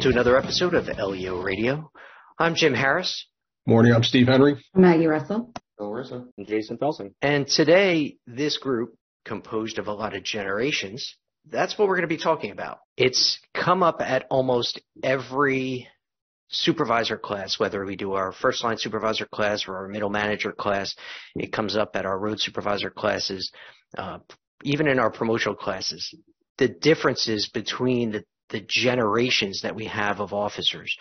Welcome to another episode of LEO Radio. I'm Jim Harris. Morning, I'm Steve Henry. Maggie Russell. Larissa. And Jason Felsen. And today, this group, composed of a lot of generations, that's what we're going to be talking about. It's come up at almost every supervisor class, whether we do our first line supervisor class or our middle manager class. It comes up at our road supervisor classes, uh, even in our promotional classes. The differences between the, the generations that we have of officers,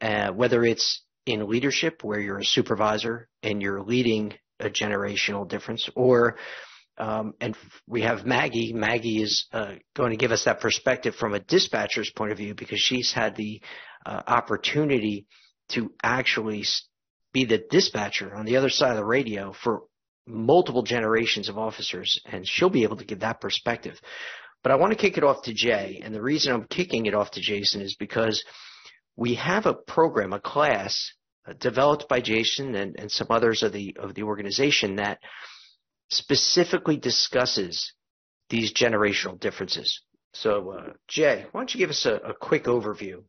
uh, whether it's in leadership where you're a supervisor and you're leading a generational difference or um, and we have Maggie. Maggie is uh, going to give us that perspective from a dispatcher's point of view because she's had the uh, opportunity to actually be the dispatcher on the other side of the radio for multiple generations of officers, and she'll be able to give that perspective. But I want to kick it off to Jay, and the reason I'm kicking it off to Jason is because we have a program, a class uh, developed by Jason and, and some others of the of the organization that specifically discusses these generational differences. So, uh, Jay, why don't you give us a, a quick overview?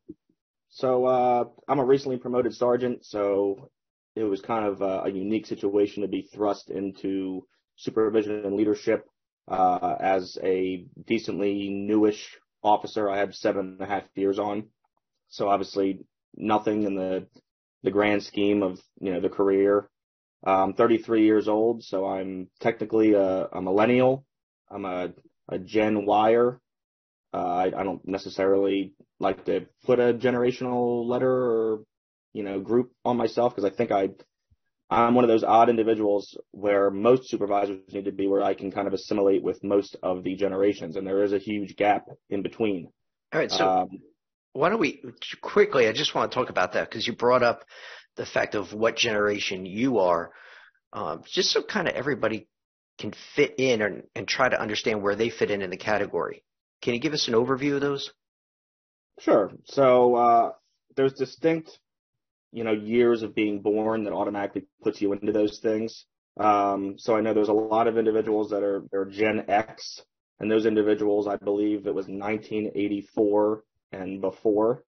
So, uh, I'm a recently promoted sergeant, so it was kind of a, a unique situation to be thrust into supervision and leadership uh, as a decently newish officer. I had seven and a half years on, so obviously nothing in the the grand scheme of you know the career. I'm 33 years old, so I'm technically a, a millennial. I'm a, a Gen Yer. Uh, I, I don't necessarily like to put a generational letter or you know group on myself because I think I I'm one of those odd individuals where most supervisors need to be where I can kind of assimilate with most of the generations, and there is a huge gap in between. All right, so um, why don't we quickly? I just want to talk about that because you brought up the fact of what generation you are, um, just so kind of everybody can fit in and, and try to understand where they fit in in the category. Can you give us an overview of those? Sure. So uh, there's distinct, you know, years of being born that automatically puts you into those things. Um, so I know there's a lot of individuals that are are Gen X, and those individuals, I believe, it was 1984 and before.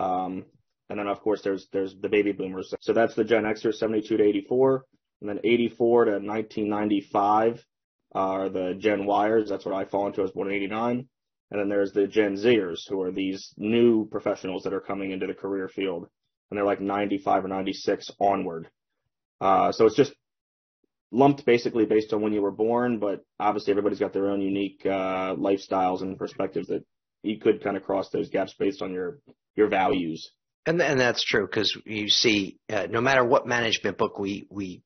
Um, and then of course there's there's the baby boomers. So that's the Gen Xers 72 to 84, and then 84 to 1995 are the Gen Yers. That's what I fall into as born in 89. And then there's the Gen Zers who are these new professionals that are coming into the career field, and they're like 95 or 96 onward. Uh, so it's just lumped basically based on when you were born, but obviously everybody's got their own unique uh, lifestyles and perspectives that you could kind of cross those gaps based on your your values. And and that's true because you see, uh, no matter what management book we we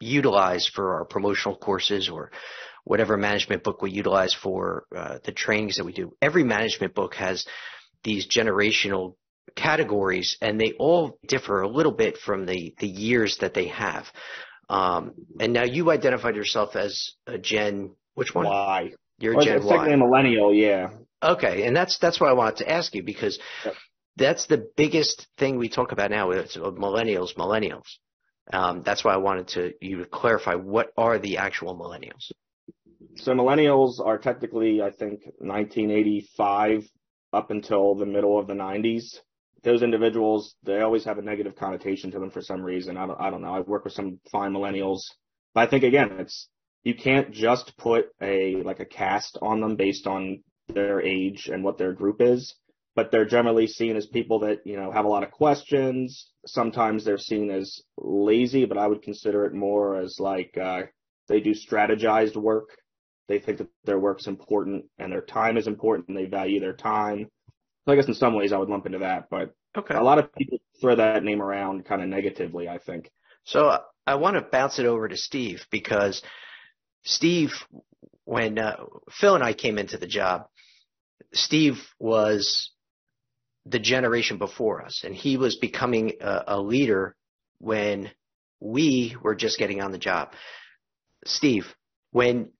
utilize for our promotional courses or whatever management book we utilize for uh, the trainings that we do, every management book has these generational categories, and they all differ a little bit from the the years that they have. Um, and now you identified yourself as a Gen which one? Y. You're or Gen Y. millennial, yeah. Okay, and that's that's what I wanted to ask you because yep that's the biggest thing we talk about now with millennials, millennials. Um, that's why I wanted to you to clarify what are the actual millennials. So millennials are technically, I think, 1985 up until the middle of the 90s. Those individuals, they always have a negative connotation to them for some reason. I don't, I don't know. I've worked with some fine millennials, but I think again, it's you can't just put a like a cast on them based on their age and what their group is but they're generally seen as people that, you know, have a lot of questions. Sometimes they're seen as lazy, but I would consider it more as like, uh, they do strategized work. They think that their work's important and their time is important and they value their time. So I guess in some ways I would lump into that, but okay. a lot of people throw that name around kind of negatively, I think. So I want to bounce it over to Steve because Steve, when uh, Phil and I came into the job, Steve was the generation before us, and he was becoming a, a leader when we were just getting on the job. Steve, when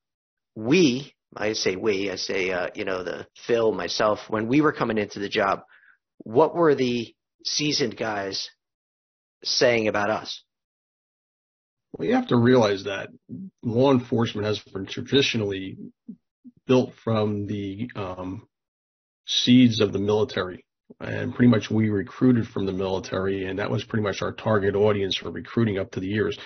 we, I say we, I say, uh, you know, the Phil, myself, when we were coming into the job, what were the seasoned guys saying about us? Well, you have to realize that law enforcement has been traditionally built from the um, seeds of the military and pretty much we recruited from the military, and that was pretty much our target audience for recruiting up to the years.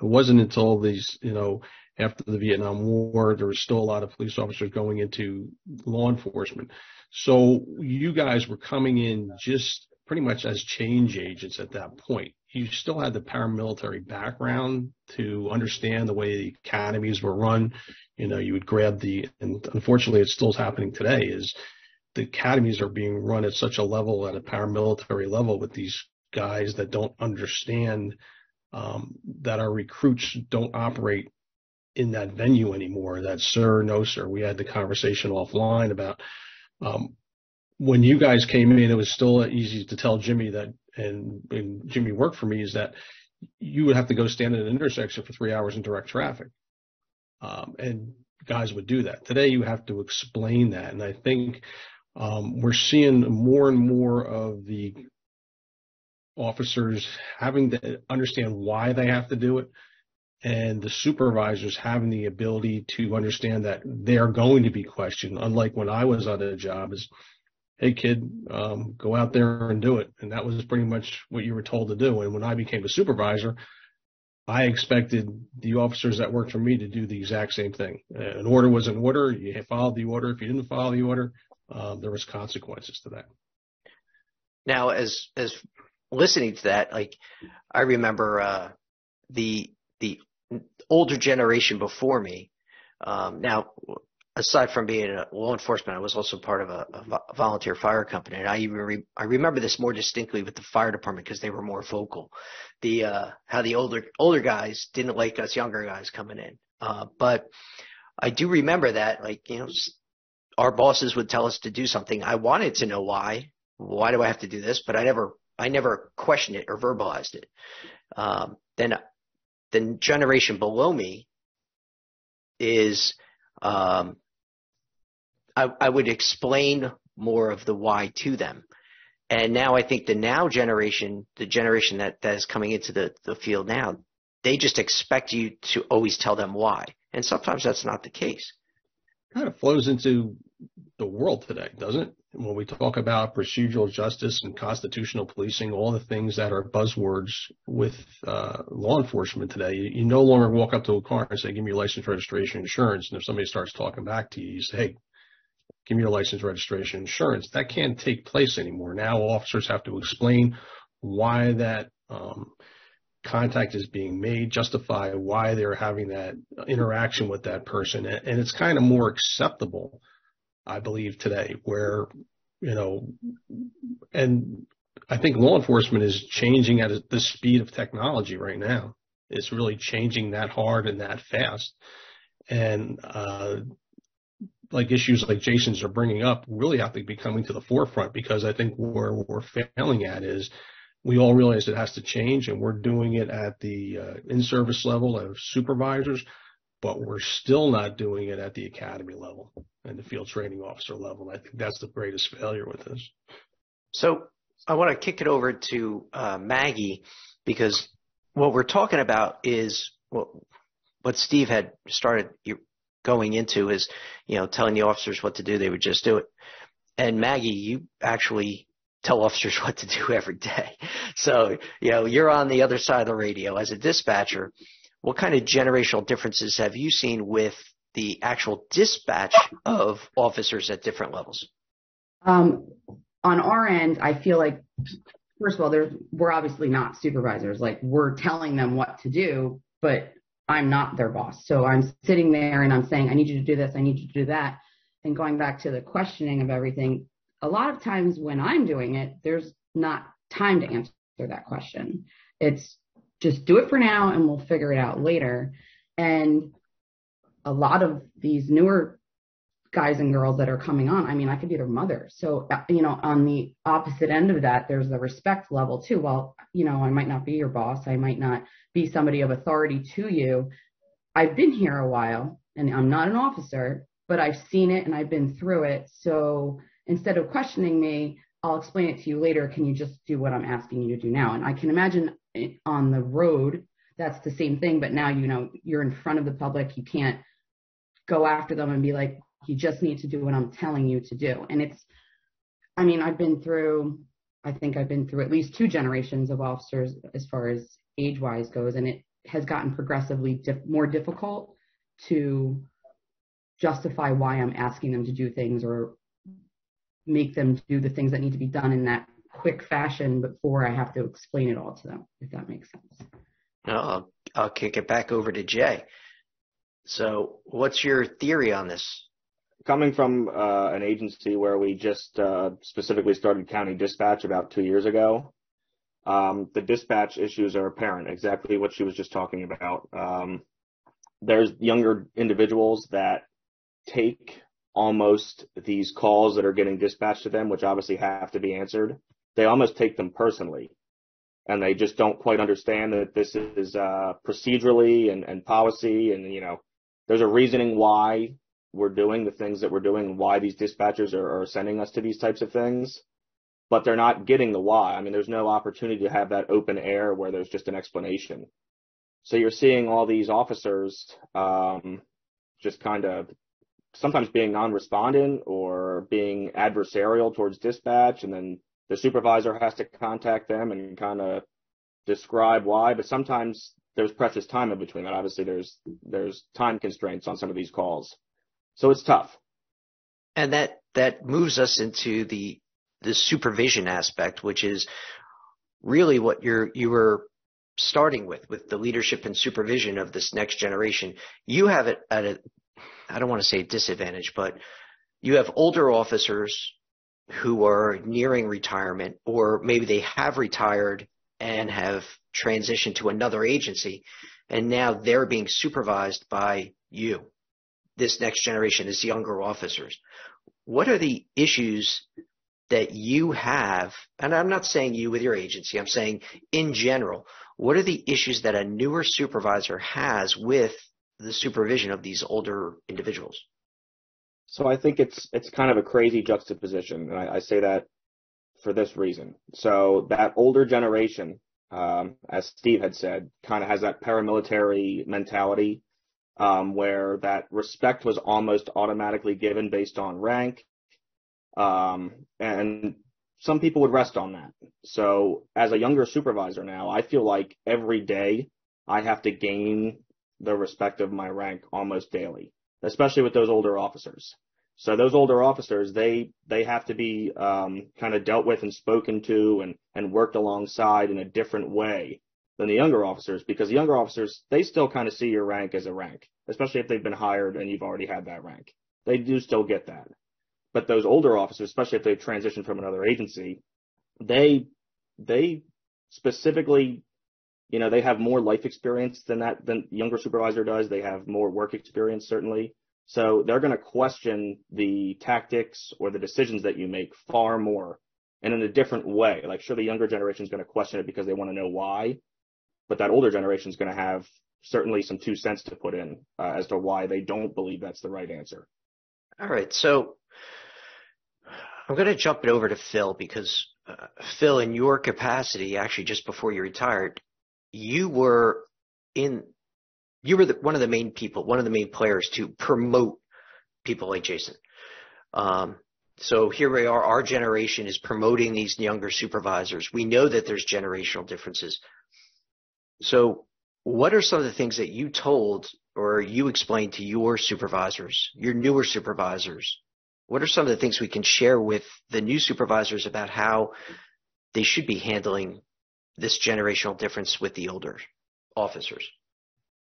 It wasn't until these, you know, after the Vietnam War, there was still a lot of police officers going into law enforcement. So you guys were coming in just pretty much as change agents at that point. You still had the paramilitary background to understand the way the academies were run. You know, you would grab the, and unfortunately, it's still happening today, is the academies are being run at such a level, at a paramilitary level, with these guys that don't understand um, that our recruits don't operate in that venue anymore. That sir, no sir. We had the conversation offline about um, when you guys came in. It was still easy to tell Jimmy that, and, and Jimmy worked for me. Is that you would have to go stand at an intersection for three hours in direct traffic, um, and guys would do that. Today, you have to explain that, and I think um, we're seeing more and more of the officers having to understand why they have to do it and the supervisors having the ability to understand that they're going to be questioned. Unlike when I was on a job is, Hey kid, um, go out there and do it. And that was pretty much what you were told to do. And when I became a supervisor, I expected the officers that worked for me to do the exact same thing. An order was an order. You followed the order. If you didn't follow the order, um, there was consequences to that. Now, as as listening to that, like I remember uh, the the older generation before me. Um, now, aside from being a law enforcement, I was also part of a, a volunteer fire company, and I even re- I remember this more distinctly with the fire department because they were more vocal. The uh, how the older older guys didn't like us younger guys coming in, uh, but I do remember that, like you know, our bosses would tell us to do something. I wanted to know why. Why do I have to do this? But I never, I never questioned it or verbalized it. Um, then the generation below me is, um, I, I would explain more of the why to them. And now I think the now generation, the generation that, that is coming into the, the field now, they just expect you to always tell them why. And sometimes that's not the case kind of flows into the world today, doesn't it? When we talk about procedural justice and constitutional policing, all the things that are buzzwords with uh, law enforcement today, you, you, no longer walk up to a car and say, "Give me your license, registration, insurance." And if somebody starts talking back to you, you say, "Hey, give me your license, registration, insurance." That can't take place anymore. Now officers have to explain why that um, contact is being made, justify why they're having that interaction with that person. And it's kind of more acceptable, I believe, today, where, you know, and I think law enforcement is changing at the speed of technology right now. It's really changing that hard and that fast. And, uh, like issues like Jason's are bringing up really have to be coming to the forefront because I think where we're failing at is we all realize it has to change and we're doing it at the uh, in-service level of supervisors, but we're still not doing it at the academy level and the field training officer level. I think that's the greatest failure with this. So I want to kick it over to uh, Maggie because what we're talking about is what, what Steve had started going into is, you know, telling the officers what to do. They would just do it. And Maggie, you actually tell officers what to do every day. So, you know, you're on the other side of the radio as a dispatcher. What kind of generational differences have you seen with the actual dispatch of officers at different levels? Um, on our end, I feel like, first of all, we're obviously not supervisors. Like we're telling them what to do, but I'm not their boss. So I'm sitting there and I'm saying, I need you to do this. I need you to do that. And going back to the questioning of everything, a lot of times when I'm doing it, there's not time to answer that question. It's just do it for now and we'll figure it out later. And a lot of these newer guys and girls that are coming on, I mean, I could be their mother. So, you know, on the opposite end of that, there's the respect level too. Well, you know, I might not be your boss. I might not be somebody of authority to you. I've been here a while and I'm not an officer, but I've seen it and I've been through it. So instead of questioning me, I'll explain it to you later. Can you just do what I'm asking you to do now? And I can imagine on the road, that's the same thing, but now, you know, you're in front of the public. You can't go after them and be like, you just need to do what I'm telling you to do. And it's, I mean, I've been through, I think I've been through at least two generations of officers as far as age wise goes, and it has gotten progressively more difficult to justify why I'm asking them to do things or make them do the things that need to be done in that quick fashion before I have to explain it all to them, if that makes sense. I'll, I'll kick it back over to Jay. So, what's your theory on this? Coming from uh, an agency where we just uh, specifically started county dispatch about two years ago, um, the dispatch issues are apparent. Exactly what she was just talking about. Um, there's younger individuals that take almost these calls that are getting dispatched to them, which obviously have to be answered. They almost take them personally and they just don't quite understand that this is uh, procedurally and, and policy and you know there's a reasoning why we're doing the things that we're doing why these dispatchers are, are sending us to these types of things but they're not getting the why. I mean there's no opportunity to have that open air where there's just an explanation. So you're seeing all these officers um, just kind of sometimes being non-respondent or being adversarial towards dispatch and then the supervisor has to contact them and kind of describe why, but sometimes there's precious time in between that. Obviously, there's there's time constraints on some of these calls, so it's tough. And that that moves us into the the supervision aspect, which is really what you're you were starting with with the leadership and supervision of this next generation. You have it at a I don't want to say disadvantage, but you have older officers who are nearing retirement, or maybe they have retired and have transitioned to another agency, and now they're being supervised by you, this next generation, as younger officers. What are the issues that you have, and I'm not saying you with your agency, I'm saying in general, what are the issues that a newer supervisor has with the supervision of these older individuals? So I think it's it's kind of a crazy juxtaposition, and I, I say that for this reason. So that older generation, um, as Steve had said, kind of has that paramilitary mentality, um, where that respect was almost automatically given based on rank, um, and some people would rest on that. So as a younger supervisor now, I feel like every day I have to gain the respect of my rank almost daily especially with those older officers. So those older officers, they they have to be um, kind of dealt with and spoken to and and worked alongside in a different way than the younger officers because the younger officers they still kind of see your rank as a rank, especially if they've been hired and you've already had that rank. They do still get that. But those older officers, especially if they've transitioned from another agency, they they specifically you know, they have more life experience than that than younger supervisor does. They have more work experience certainly. So they're going to question the tactics or the decisions that you make far more and in a different way. Like sure, the younger generation is going to question it because they want to know why, but that older generation is going to have certainly some two cents to put in uh, as to why they don't believe that's the right answer. All right. So I'm going to jump it over to Phil because uh, Phil, in your capacity, actually just before you retired, you were in you were the, one of the main people, one of the main players to promote people like Jason. Um, so here we are. Our generation is promoting these younger supervisors. We know that there's generational differences. So what are some of the things that you told or you explained to your supervisors, your newer supervisors? What are some of the things we can share with the new supervisors about how they should be handling this generational difference with the older officers?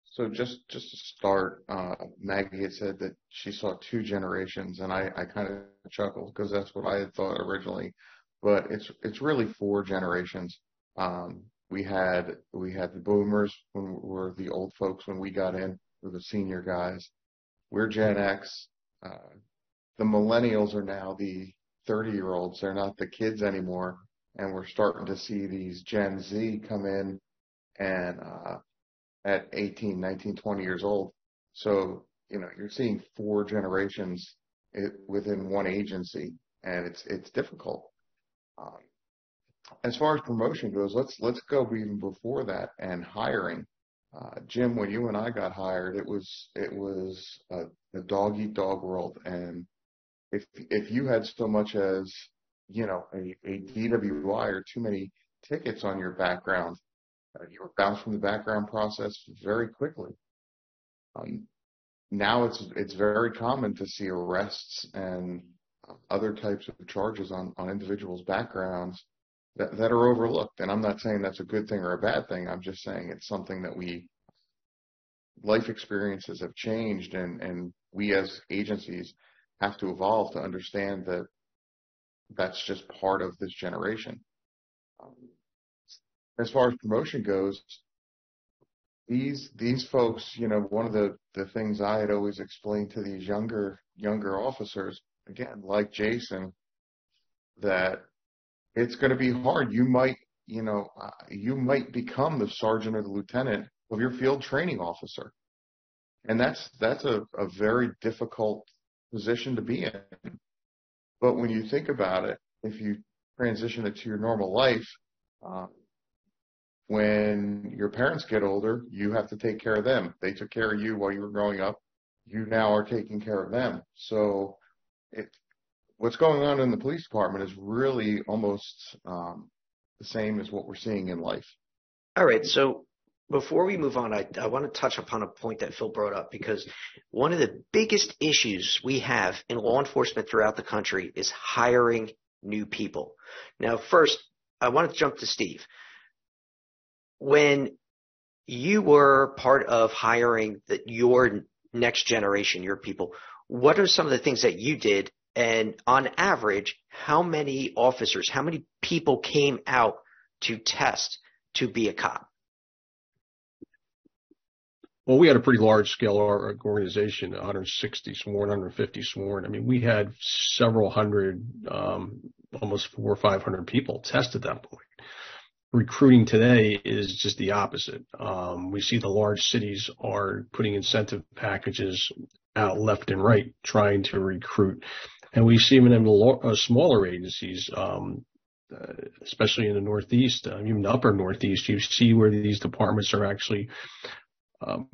So just just to start, uh, Maggie had said that she saw two generations, and I, I kind of chuckled because that's what I had thought originally, but it's it's really four generations. Um, we had we had the boomers when we were the old folks when we got in, we the senior guys. We're Gen X. Uh, the millennials are now the 30 year olds. They're not the kids anymore and we're starting to see these Gen Z come in and uh, at 18, 19, 20 years old. So, you know, you're seeing four generations within one agency, and it's it's difficult. Um, as far as promotion goes, let's let's go even before that and hiring. Uh, Jim, when you and I got hired, it was it was a, a dog eat dog world, and if if you had so much as you know, a, a DWI or too many tickets on your background, uh, you were bounced from the background process very quickly. Um, now it's it's very common to see arrests and other types of charges on on individuals' backgrounds that that are overlooked. And I'm not saying that's a good thing or a bad thing. I'm just saying it's something that we life experiences have changed and and we as agencies have to evolve to understand that that's just part of this generation. As far as promotion goes, these these folks, you know, one of the the things I had always explained to these younger younger officers, again, like Jason, that it's going to be hard. You might, you know, uh, you might become the sergeant or the lieutenant of your field training officer, and that's that's a, a very difficult position to be in. But when you think about it, if you transition it to your normal life, uh, when your parents get older, you have to take care of them. They took care of you while you were growing up. You now are taking care of them. So it, what's going on in the police department is really almost um, the same as what we're seeing in life. All right. So before we move on, I, I want to touch upon a point that Phil brought up because one of the biggest issues we have in law enforcement throughout the country is hiring new people. Now, first, I want to jump to Steve when you were part of hiring the, your next generation, your people, what are some of the things that you did? And on average, how many officers, how many people came out to test to be a cop? Well, we had a pretty large scale organization, 160 sworn, 150 sworn. I mean, we had several hundred, um, almost four or 500 people test at that point recruiting today is just the opposite. Um, we see the large cities are putting incentive packages out left and right, trying to recruit. And we see even in the uh, smaller agencies, um, uh, especially in the Northeast, uh, even the upper Northeast, you see where these departments are actually um,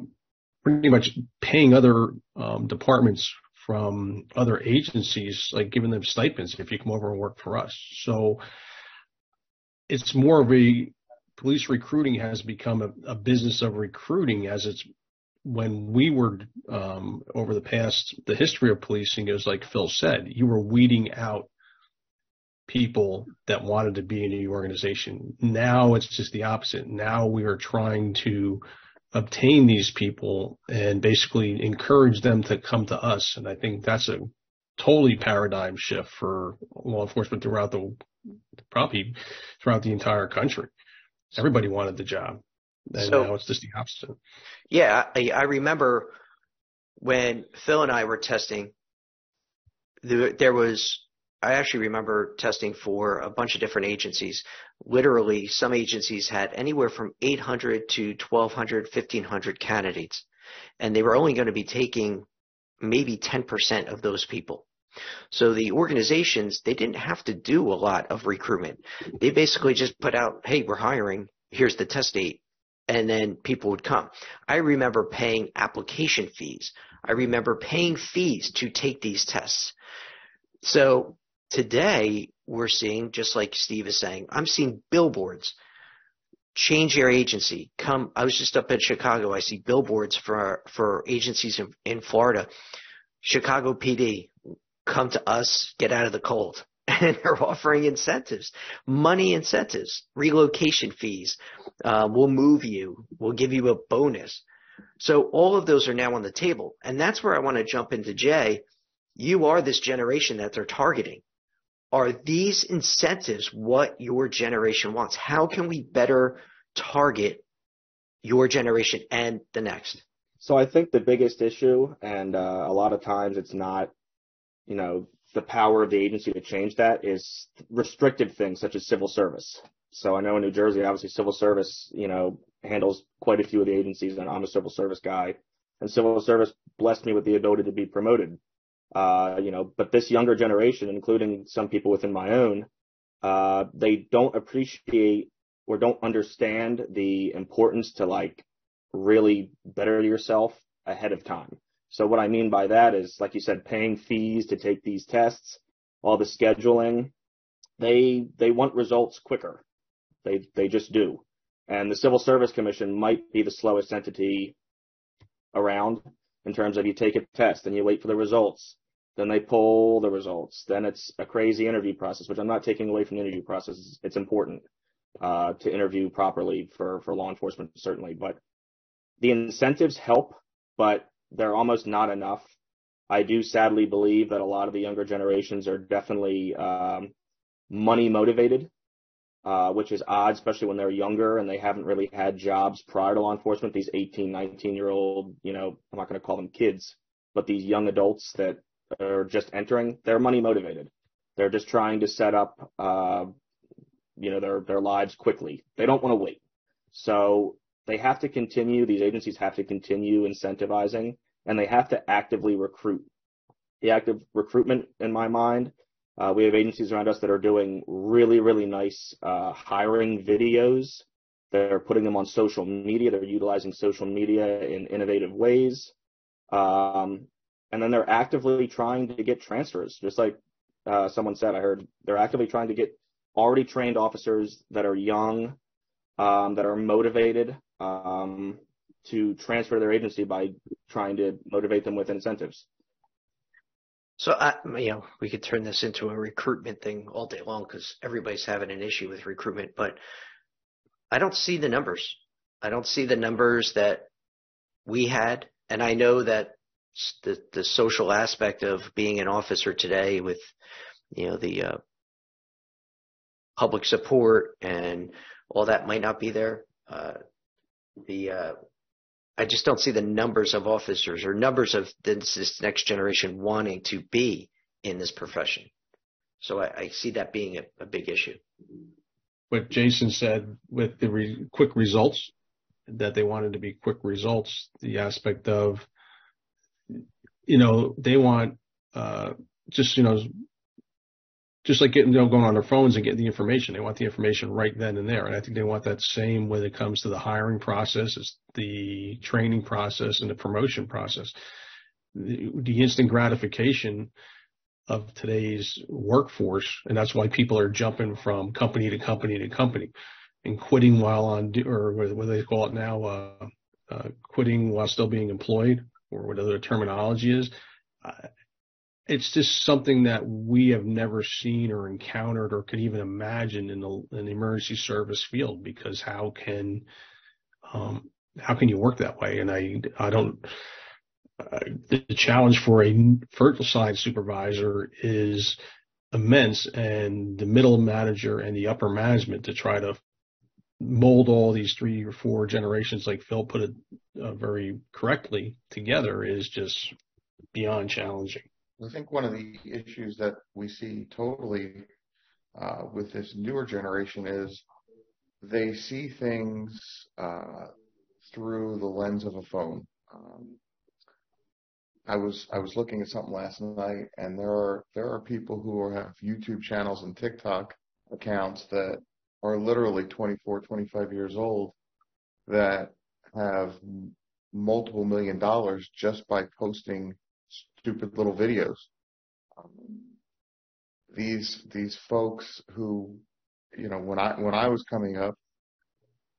pretty much paying other um, departments from other agencies, like giving them stipends if you come over and work for us. So it's more of a police recruiting has become a, a business of recruiting as it's when we were um, over the past the history of policing is like Phil said, you were weeding out people that wanted to be in the organization. Now it's just the opposite. Now we are trying to obtain these people and basically encourage them to come to us. And I think that's a totally paradigm shift for law enforcement throughout the probably throughout the entire country. Everybody wanted the job. And so, now it's just the opposite. Yeah, I, I remember when Phil and I were testing, there, there was, I actually remember testing for a bunch of different agencies. Literally, some agencies had anywhere from 800 to 1200, 1500 candidates. And they were only going to be taking maybe 10% of those people. So the organizations, they didn't have to do a lot of recruitment. They basically just put out, hey, we're hiring. Here's the test date. And then people would come. I remember paying application fees. I remember paying fees to take these tests. So today we're seeing, just like Steve is saying, I'm seeing billboards. Change your agency. Come. I was just up in Chicago. I see billboards for for agencies in, in Florida. Chicago PD, come to us, get out of the cold. And they're offering incentives, money incentives, relocation fees. Uh, we'll move you. We'll give you a bonus. So all of those are now on the table. And that's where I want to jump into Jay. You are this generation that they're targeting. Are these incentives what your generation wants? How can we better target your generation and the next? So I think the biggest issue, and uh, a lot of times it's not you know, the power of the agency to change that is restricted things such as civil service. So I know in New Jersey, obviously civil service, you know, handles quite a few of the agencies and I'm a civil service guy and civil service blessed me with the ability to be promoted. Uh, you know, but this younger generation, including some people within my own, uh, they don't appreciate or don't understand the importance to like really better yourself ahead of time. So what I mean by that is, like you said, paying fees to take these tests, all the scheduling, they they want results quicker. They they just do. And the Civil Service Commission might be the slowest entity around in terms of you take a test and you wait for the results. Then they pull the results. Then it's a crazy interview process, which I'm not taking away from the interview process. It's important uh, to interview properly for for law enforcement certainly, but the incentives help, but they're almost not enough. I do sadly believe that a lot of the younger generations are definitely um, money motivated, uh, which is odd, especially when they're younger and they haven't really had jobs prior to law enforcement. These 18, 19 year old, you know, I'm not going to call them kids, but these young adults that are just entering, they're money motivated. They're just trying to set up, uh, you know, their, their lives quickly. They don't want to wait. So they have to continue, these agencies have to continue incentivizing and they have to actively recruit. The active recruitment, in my mind, uh, we have agencies around us that are doing really, really nice uh, hiring videos. They're putting them on social media. They're utilizing social media in innovative ways. Um, and then they're actively trying to get transfers, just like uh, someone said. I heard they're actively trying to get already trained officers that are young, um, that are motivated, um, to transfer their agency by trying to motivate them with incentives. So, I, you know, we could turn this into a recruitment thing all day long because everybody's having an issue with recruitment, but I don't see the numbers. I don't see the numbers that we had. And I know that the, the social aspect of being an officer today with, you know, the, uh, public support and all that might not be there. Uh, the, uh, I just don't see the numbers of officers or numbers of this, this next generation wanting to be in this profession. So I, I see that being a, a, big issue. What Jason said with the re- quick results, that they wanted to be quick results, the aspect of, you know, they want uh, just, you know, just like getting, know, going on their phones and getting the information. They want the information right then and there. And I think they want that same when it comes to the hiring process, it's the training process and the promotion process. The, the instant gratification of today's workforce. And that's why people are jumping from company to company to company and quitting while on, or what they call it now, uh, uh, quitting while still being employed or whatever the terminology is. It's just something that we have never seen or encountered or could even imagine in the, in the emergency service field because how can um, how can you work that way? And I I don't. Uh, the challenge for a vertical side supervisor is immense, and the middle manager and the upper management to try to mold all these three or four generations, like Phil put it uh, very correctly, together is just beyond challenging. I think one of the issues that we see totally uh, with this newer generation is they see things uh, through the lens of a phone. Um, I was I was looking at something last night, and there are there are people who have YouTube channels and TikTok accounts that are literally 24, 25 years old that have multiple million dollars just by posting stupid little videos. Um, these these folks who, you know, when I when I was coming up,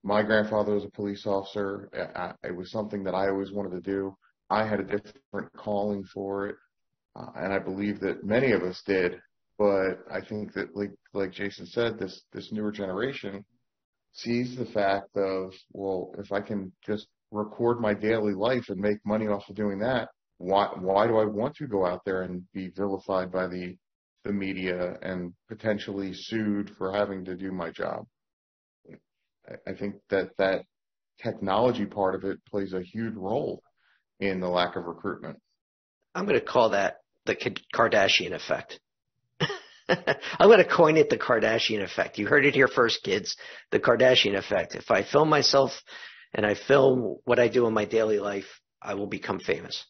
my grandfather was a police officer. I, it was something that I always wanted to do. I had a different calling for it, uh, and I believe that many of us did. But I think that, like like Jason said, this this newer generation sees the fact of well, if I can just record my daily life and make money off of doing that, why why do I want to go out there and be vilified by the the media and potentially sued for having to do my job? I, I think that that technology part of it plays a huge role in the lack of recruitment. I'm going to call that the Kardashian effect. I'm going to coin it the Kardashian effect. You heard it here first, kids. The Kardashian effect. If I film myself and I film what I do in my daily life, I will become famous.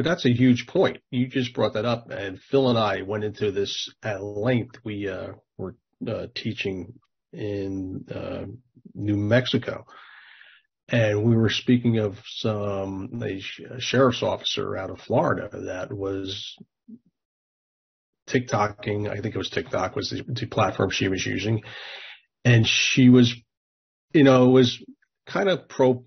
But that's a huge point. You just brought that up, and Phil and I went into this at length. We uh, were uh, teaching in uh, New Mexico, and we were speaking of some a sheriff's officer out of Florida that was TikToking. I think it was TikTok was the, the platform she was using. And she was, you know, was kind of pro,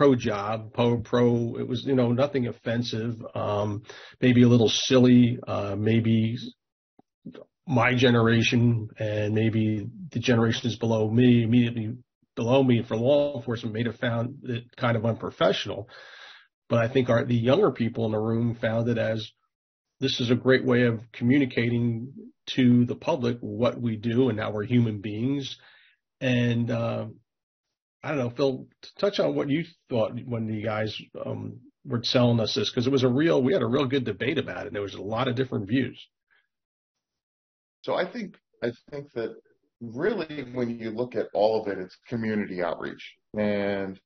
pro job, pro, pro, it was, you know, nothing offensive. Um, maybe a little silly, uh, maybe my generation and maybe the generations below me, immediately below me for law enforcement may have found it kind of unprofessional. But I think our, the younger people in the room found it as this is a great way of communicating to the public what we do and how we're human beings. And, uh, I don't know, Phil, touch on what you thought when the guys, um, were selling us this because it was a real, we had a real good debate about it. There was a lot of different views. So I think, I think that really when you look at all of it, it's community outreach. And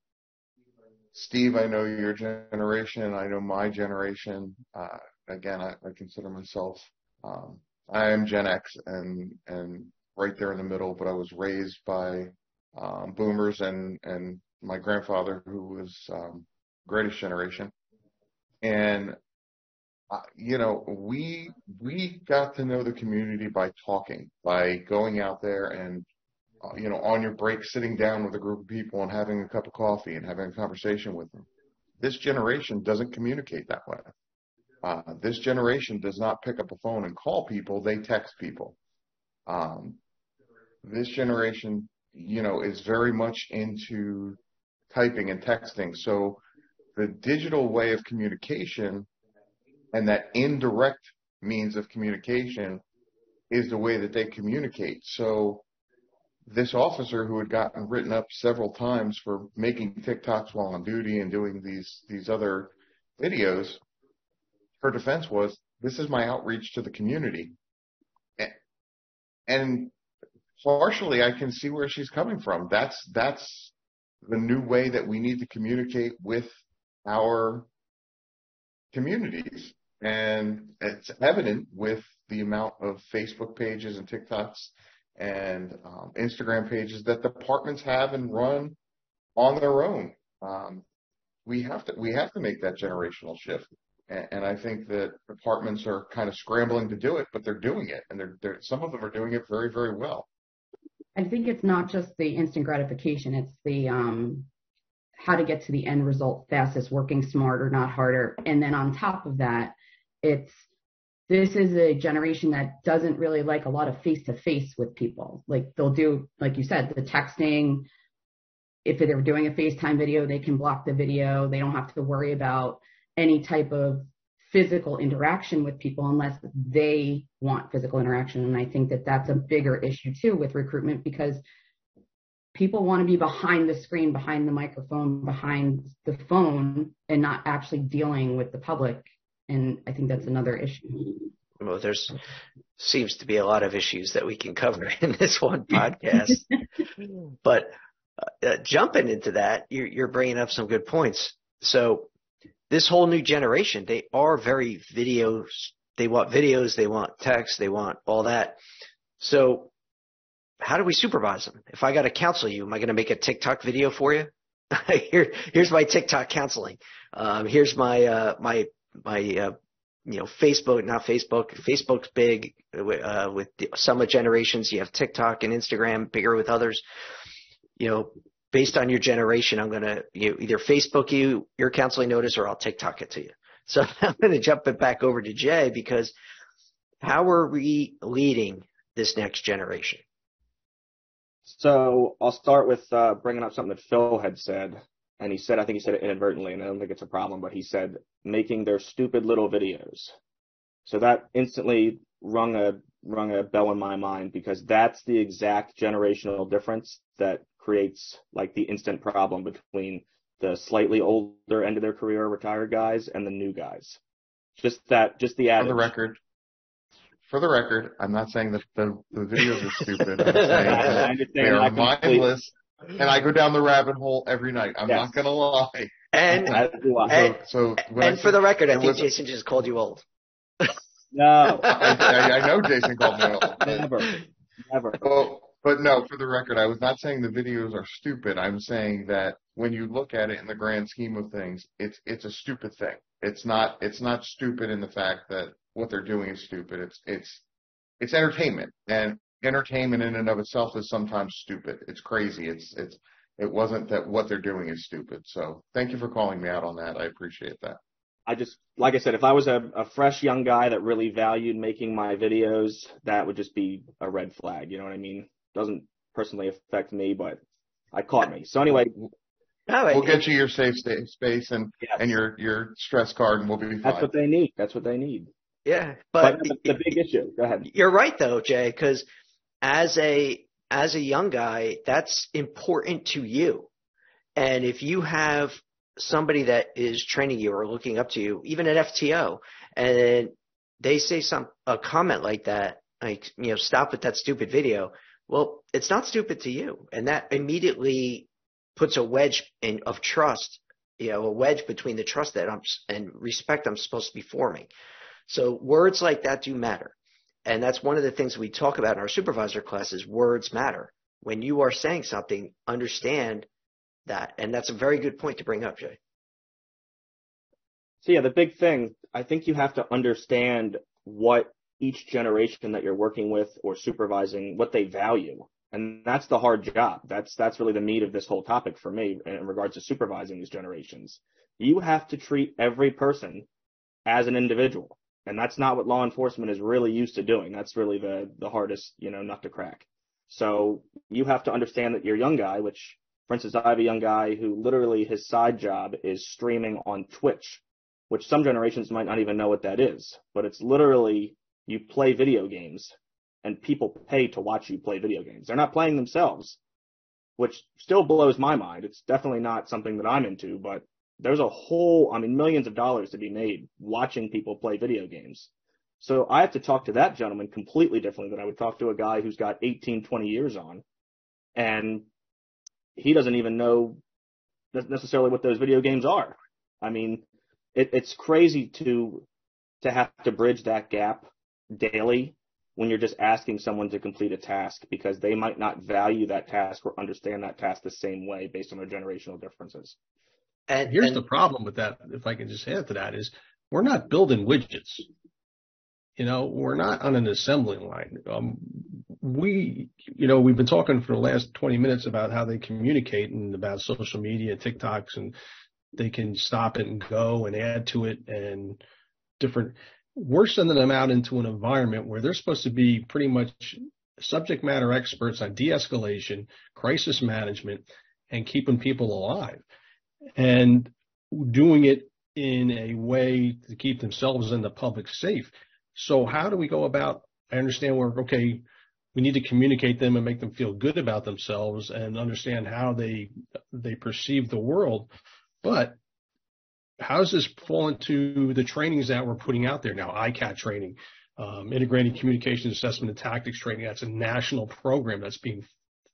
Steve, I know your generation, I know my generation. Uh, again, I, I consider myself, um, I am Gen X and, and right there in the middle, but I was raised by, um, boomers and, and my grandfather who was, um, greatest generation. And, uh, you know, we, we got to know the community by talking, by going out there and, uh, you know, on your break, sitting down with a group of people and having a cup of coffee and having a conversation with them. This generation doesn't communicate that way. Uh, this generation does not pick up a phone and call people; they text people. Um, this generation, you know, is very much into typing and texting. So the digital way of communication and that indirect means of communication is the way that they communicate. So this officer who had gotten written up several times for making TikToks while on duty and doing these these other videos, her defense was, "This is my outreach to the community," and partially I can see where she's coming from. That's that's the new way that we need to communicate with our communities, and it's evident with the amount of Facebook pages and TikToks and um, Instagram pages that departments have and run on their own. Um, we have to we have to make that generational shift, and, and, I think that departments are kind of scrambling to do it, but they're doing it, and they're, they're some of them are doing it very very well. I think it's not just the instant gratification; it's the um, how to get to the end result fastest, working smarter, not harder, and then on top of that, it's this is a generation that doesn't really like a lot of face to face with people. Like they'll do, like you said, the texting. If they're doing a FaceTime video, they can block the video. They don't have to worry about any type of physical interaction with people unless they want physical interaction. And I think that that's a bigger issue too with recruitment because people want to be behind the screen, behind the microphone, behind the phone and not actually dealing with the public and I think that's another issue. Well, there's seems to be a lot of issues that we can cover in this one podcast. but uh, jumping into that, you're, you're bringing up some good points. So this whole new generation, they are very videos. They want videos. They want text. They want all that. So how do we supervise them? If I got to counsel you, am I going to make a TikTok video for you? Here, here's my TikTok counseling. Um, here's my uh, my my uh, you know Facebook, not Facebook. Facebook's big uh, with some of generations. You have TikTok and Instagram, bigger with others. You know, based on your generation, I'm gonna you know, either Facebook you your counseling notice or I'll TikTok it to you. So I'm gonna jump it back over to Jay because how are we leading this next generation? So I'll start with uh, bringing up something that Phil had said and he said, I think he said it inadvertently, and I don't think it's a problem, but he said making their stupid little videos. So that instantly rung a rung a bell in my mind because that's the exact generational difference that creates like the instant problem between the slightly older end of their career retired guys and the new guys. Just that, just the adage. For the record, for the record, I'm not saying that the, the videos are stupid. I'm saying they are mindless and I go down the rabbit hole every night. I'm yes. not gonna lie. And and, so, so and for the record, I think Jason just called you old. No, I, I, know Jason called me old. Never, never. Well, but no, for the record, I was not saying the videos are stupid. I'm saying that when you look at it in the grand scheme of things, it's it's a stupid thing. It's not it's not stupid in the fact that what they're doing is stupid. It's it's it's entertainment, and entertainment in and of itself is sometimes stupid. It's crazy. It's it's it wasn't that what they're doing is stupid. So thank you for calling me out on that. I appreciate that. I just, like I said, if I was a, a fresh young guy that really valued making my videos, that would just be a red flag. You know what I mean? Doesn't personally affect me, but I caught me. So anyway, No, We'll it- get you your safe space and Yes. and your your stress card, and we'll be fine. that's what they need. That's what they need. yeah, But, but the, the big issue. Go ahead. You're right though, Jay, because as a as a young guy, that's important to you. And if you have somebody that is training you or looking up to you, even at FTO, and they say some a comment like that, like you know, stop with that stupid video. Well, it's not stupid to you, and that immediately puts a wedge in of trust, you know, a wedge between the trust that I'm and respect I'm supposed to be forming. So words like that do matter. And that's one of the things we talk about in our supervisor classes. Words matter. When you are saying something, understand that. And that's a very good point to bring up, Jay. So yeah, the big thing, I think you have to understand what each generation that you're working with or supervising, what they value. And that's the hard job. That's, that's really the meat of this whole topic for me in regards to supervising these generations. You have to treat every person as an individual. And that's not what law enforcement is really used to doing. That's really the, the hardest, you know, nut to crack. So you have to understand that you're young guy, which, for instance, I have a young guy who literally his side job is streaming on Twitch, which some generations might not even know what that is. But it's literally you play video games and people pay to watch you play video games. They're not playing themselves, which still blows my mind. It's definitely not something that I'm into, but there's a whole, I mean, millions of dollars to be made watching people play video games. So I have to talk to that gentleman completely differently than I would talk to a guy who's got 18, 20 years on. And he doesn't even know necessarily what those video games are. I mean, it, it's crazy to, to have to bridge that gap daily when you're just asking someone to complete a task because they might not value that task or understand that task the same way based on their generational differences. And Here's and- the problem with that, if I can just add to that, is we're not building widgets. You know, we're not on an assembly line. Um, we, you know, we've been talking for the last 20 minutes about how they communicate and about social media, TikToks, and they can stop it and go and add to it and different. We're sending them out into an environment where they're supposed to be pretty much subject matter experts on de-escalation, crisis management, and keeping people alive and doing it in a way to keep themselves and the public safe. So how do we go about? I understand we're okay. We need to communicate them and make them feel good about themselves and understand how they they perceive the world. But how does this fall into the trainings that we're putting out there now? ICAT training, um, integrated communication assessment and tactics training. That's a national program that's being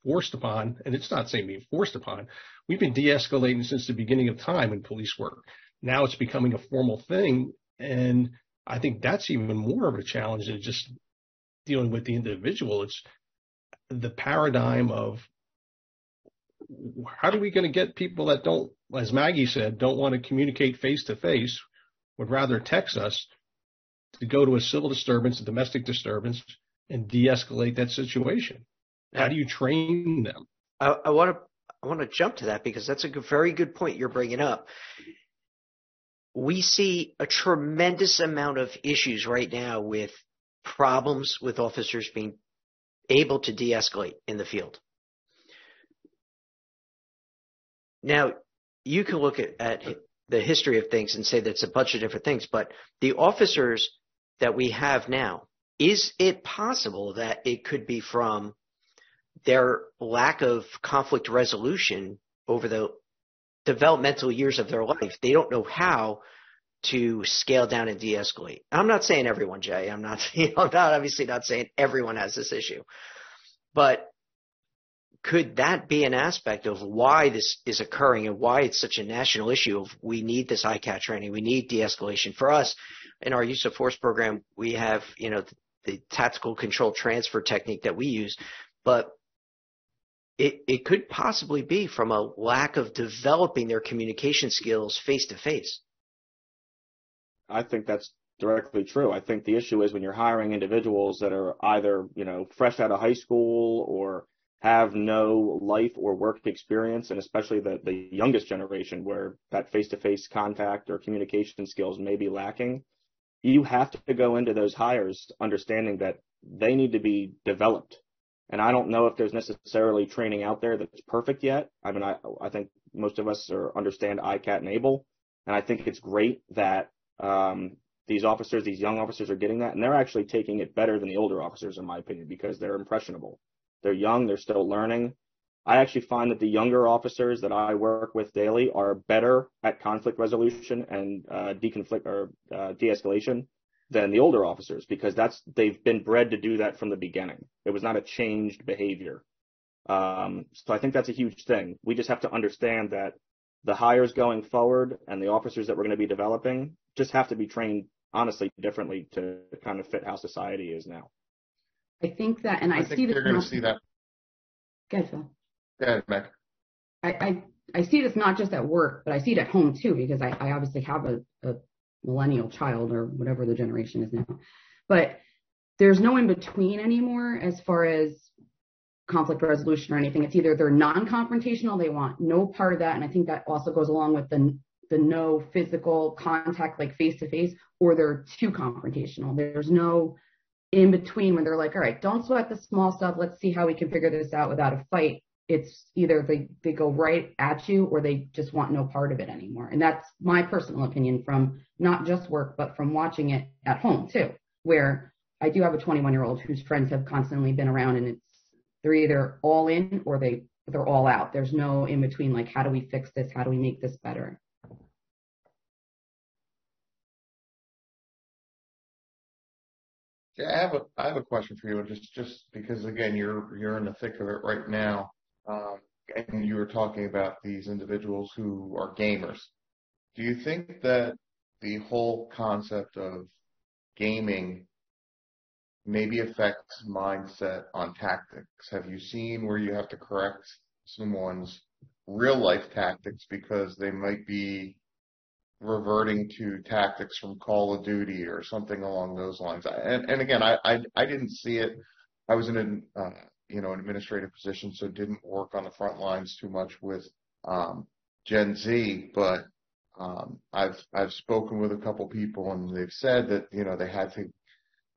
forced upon, and it's not saying being forced upon. We've been de-escalating since the beginning of time in police work. Now it's becoming a formal thing, and I think that's even more of a challenge than just dealing with the individual. It's the paradigm of how are we going to get people that don't, as Maggie said, don't want to communicate face to face, would rather text us to go to a civil disturbance, a domestic disturbance, and de-escalate that situation. How do you train them? I, want to I want to jump to that because that's a very good point you're bringing up. We see a tremendous amount of issues right now with problems with officers being able to de-escalate in the field. Now, you can look at, at the history of things and say that's a bunch of different things, but the officers that we have now, is it possible that it could be from their lack of conflict resolution over the developmental years of their life. They don't know how to scale down and de-escalate. I'm not saying everyone, Jay. I'm not, you know, I'm not obviously not saying everyone has this issue, but could that be an aspect of why this is occurring and why it's such a national issue of we need this ICAT training, we need de-escalation. For us, in our use of force program, we have, you know, the, the tactical control transfer technique that we use, but it, it could possibly be from a lack of developing their communication skills face to face. I think that's directly true. I think the issue is when you're hiring individuals that are either, you know, fresh out of high school or have no life or work experience, and especially the, the youngest generation where that face to face contact or communication skills may be lacking, you have to go into those hires understanding that they need to be developed. And I don't know if there's necessarily training out there that's perfect yet. I mean, I, I think most of us are understand ICAT and ABLE. And I think it's great that, um, these officers, these young officers are getting that and they're actually taking it better than the older officers, in my opinion, because they're impressionable. They're young. They're still learning. I actually find that the younger officers that I work with daily are better at conflict resolution and uh, deconflict or uh, de-escalation than the older officers because that's they've been bred to do that from the beginning. It was not a changed behavior. Um, so I think that's a huge thing. We just have to understand that the hires going forward and the officers that we're going to be developing just have to be trained honestly differently to kind of fit how society is now. I think that, and I, I see think this. you're going to see that. Go ahead, Phil. Yeah, Mac. I, I, I see this not just at work, but I see it at home too, because I, I obviously have a, a millennial child or whatever the generation is now. But there's no in between anymore as far as conflict resolution or anything. It's either they're non-confrontational, they want no part of that, and I think that also goes along with the the no physical contact like face to face, or they're too confrontational. There's no in between when they're like, all right, don't sweat the small stuff. Let's see how we can figure this out without a fight. It's either they, they go right at you or they just want no part of it anymore. And that's my personal opinion from not just work, but from watching it at home too, where I do have a 21 year old whose friends have constantly been around and it's, they're either all in or they, they're all out. There's no in between, like, how do we fix this? How do we make this better? Yeah, I have a I have a question for you, just just because again you're you're in the thick of it right now, um, and you were talking about these individuals who are gamers. Do you think that the whole concept of gaming maybe affects mindset on tactics? Have you seen where you have to correct someone's real life tactics because they might be reverting to tactics from Call of Duty or something along those lines. And, and again, I, I, I didn't see it. I was in an, uh, you know, an administrative position, so didn't work on the front lines too much with, um, Gen Z, but, um, I've, I've spoken with a couple people and they've said that, you know, they had to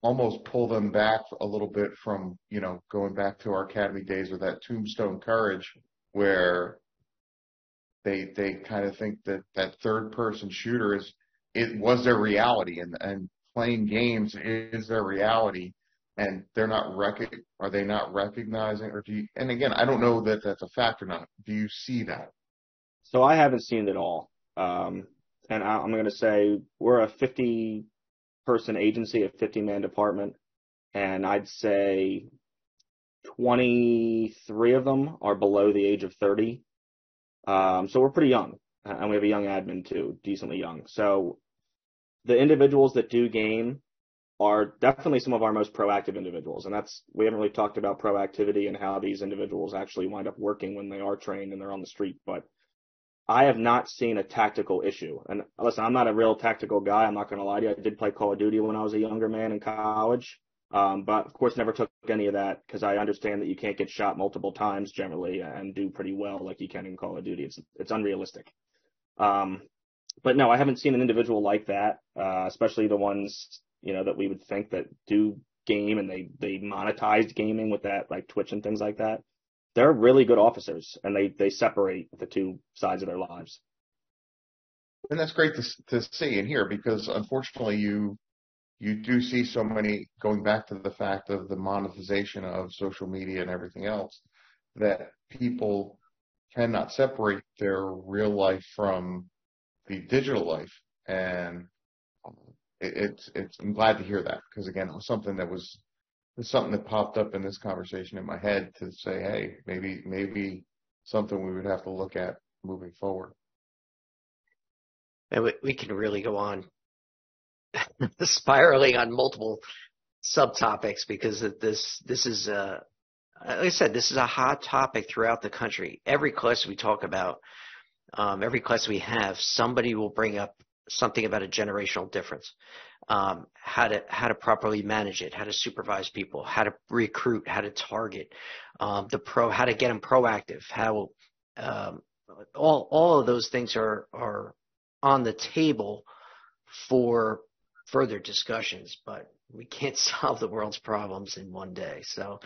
almost pull them back a little bit from, you know, going back to our academy days with that tombstone courage where they they kind of think that that third person shooter is it was their reality and and playing games is their reality and they're not rec are they not recognizing or do you and again I don't know that that's a fact or not do you see that So I haven't seen it all. Um, and I, I'm going to say we're a 50 person agency, a 50 man department, and I'd say 23 of them are below the age of 30. Um, so we're pretty young, and we have a young admin too, decently young. So the individuals that do game are definitely some of our most proactive individuals, and that's we haven't really talked about proactivity and how these individuals actually wind up working when they are trained and they're on the street, but I have not seen a tactical issue. And listen, I'm not a real tactical guy. I'm not going to lie to you. I did play Call of Duty when I was a younger man in college. Um, but of course never took any of that because I understand that you can't get shot multiple times generally and do pretty well like you can in Call of Duty. It's, it's unrealistic. Um, but no, I haven't seen an individual like that, uh, especially the ones, you know, that we would think that do game and they, they monetized gaming with that, like Twitch and things like that they're really good officers and they, they separate the two sides of their lives. and that's great to to see and hear because unfortunately you you do see so many going back to the fact of the monetization of social media and everything else that people cannot separate their real life from the digital life. And it, it's it's I'm glad to hear that because again it was something that was something that popped up in this conversation in my head to say hey maybe maybe something we would have to look at moving forward. And we, we can really go on spiraling on multiple subtopics because this this is uh like I said, this is a hot topic throughout the country. Every class we talk about, um, every class we have, somebody will bring up something about a generational difference. Um, how to how to properly manage it, how to supervise people, how to recruit, how to target, um, the pro, how to get them proactive, how um, all all of those things are are on the table for further discussions, but we can't solve the world's problems in one day. So,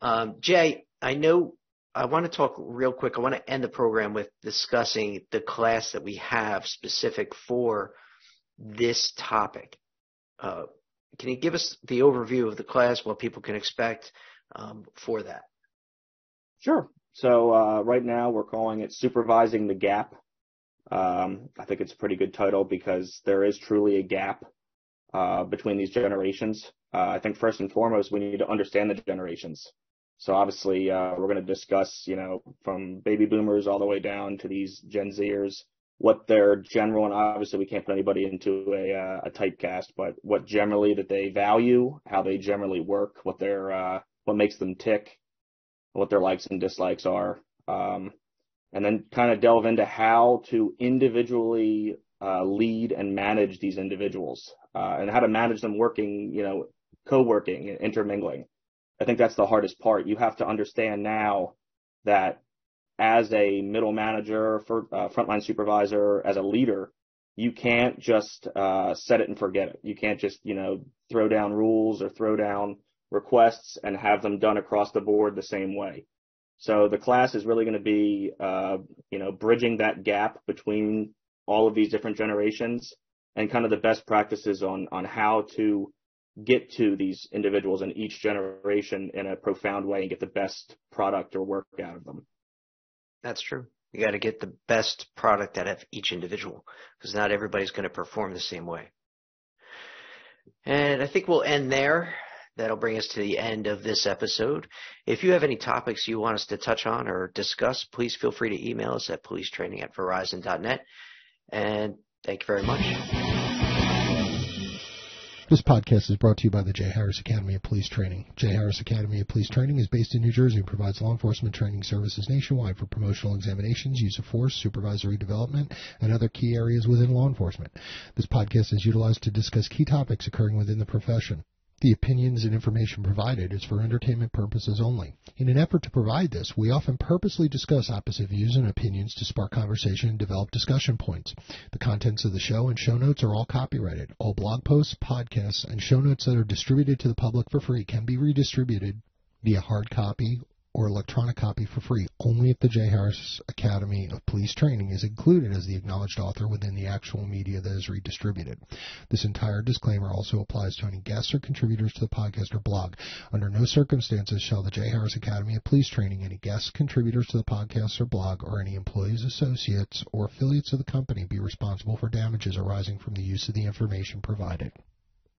um, Jay, I know I want to talk real quick. I want to end the program with discussing the class that we have specific for this topic. Uh, can you give us the overview of the class, what people can expect um, for that? Sure. So uh, right now we're calling it Supervising the Gap. Um, I think it's a pretty good title because there is truly a gap uh, between these generations. Uh, I think first and foremost we need to understand the generations. So obviously, uh, we're going to discuss, you know, from baby boomers all the way down to these Gen Zers, what their general, and obviously we can't put anybody into a, uh, a typecast, but what generally that they value, how they generally work, what their, uh, what makes them tick, what their likes and dislikes are. Um, and then kind of delve into how to individually uh, lead and manage these individuals uh, and how to manage them working, you know, co-working and intermingling. I think that's the hardest part. You have to understand now that as a middle manager, for, uh, frontline supervisor, as a leader, you can't just uh, set it and forget it. You can't just you know throw down rules or throw down requests and have them done across the board the same way. So the class is really going to be uh, you know bridging that gap between all of these different generations and kind of the best practices on on how to get to these individuals in each generation in a profound way and get the best product or work out of them. That's true. You got to get the best product out of each individual because not everybody's going to perform the same way. And I think we'll end there. That'll bring us to the end of this episode. If you have any topics you want us to touch on or discuss, please feel free to email us at policetraining at verizon.net. And thank you very much. This podcast is brought to you by the J. Harris Academy of Police Training. J. Harris Academy of Police Training is based in New Jersey and provides law enforcement training services nationwide for promotional examinations, use of force, supervisory development, and other key areas within law enforcement. This podcast is utilized to discuss key topics occurring within the profession. The opinions and information provided is for entertainment purposes only. In an effort to provide this, we often purposely discuss opposite views and opinions to spark conversation and develop discussion points. The contents of the show and show notes are all copyrighted. All blog posts, podcasts, and show notes that are distributed to the public for free can be redistributed via hard copy or electronic copy for free only if the J. Harris Academy of Police Training is included as the acknowledged author within the actual media that is redistributed. This entire disclaimer also applies to any guests or contributors to the podcast or blog. Under no circumstances shall the J. Harris Academy of Police Training, any guests, contributors to the podcast or blog, or any employees, associates, or affiliates of the company be responsible for damages arising from the use of the information provided.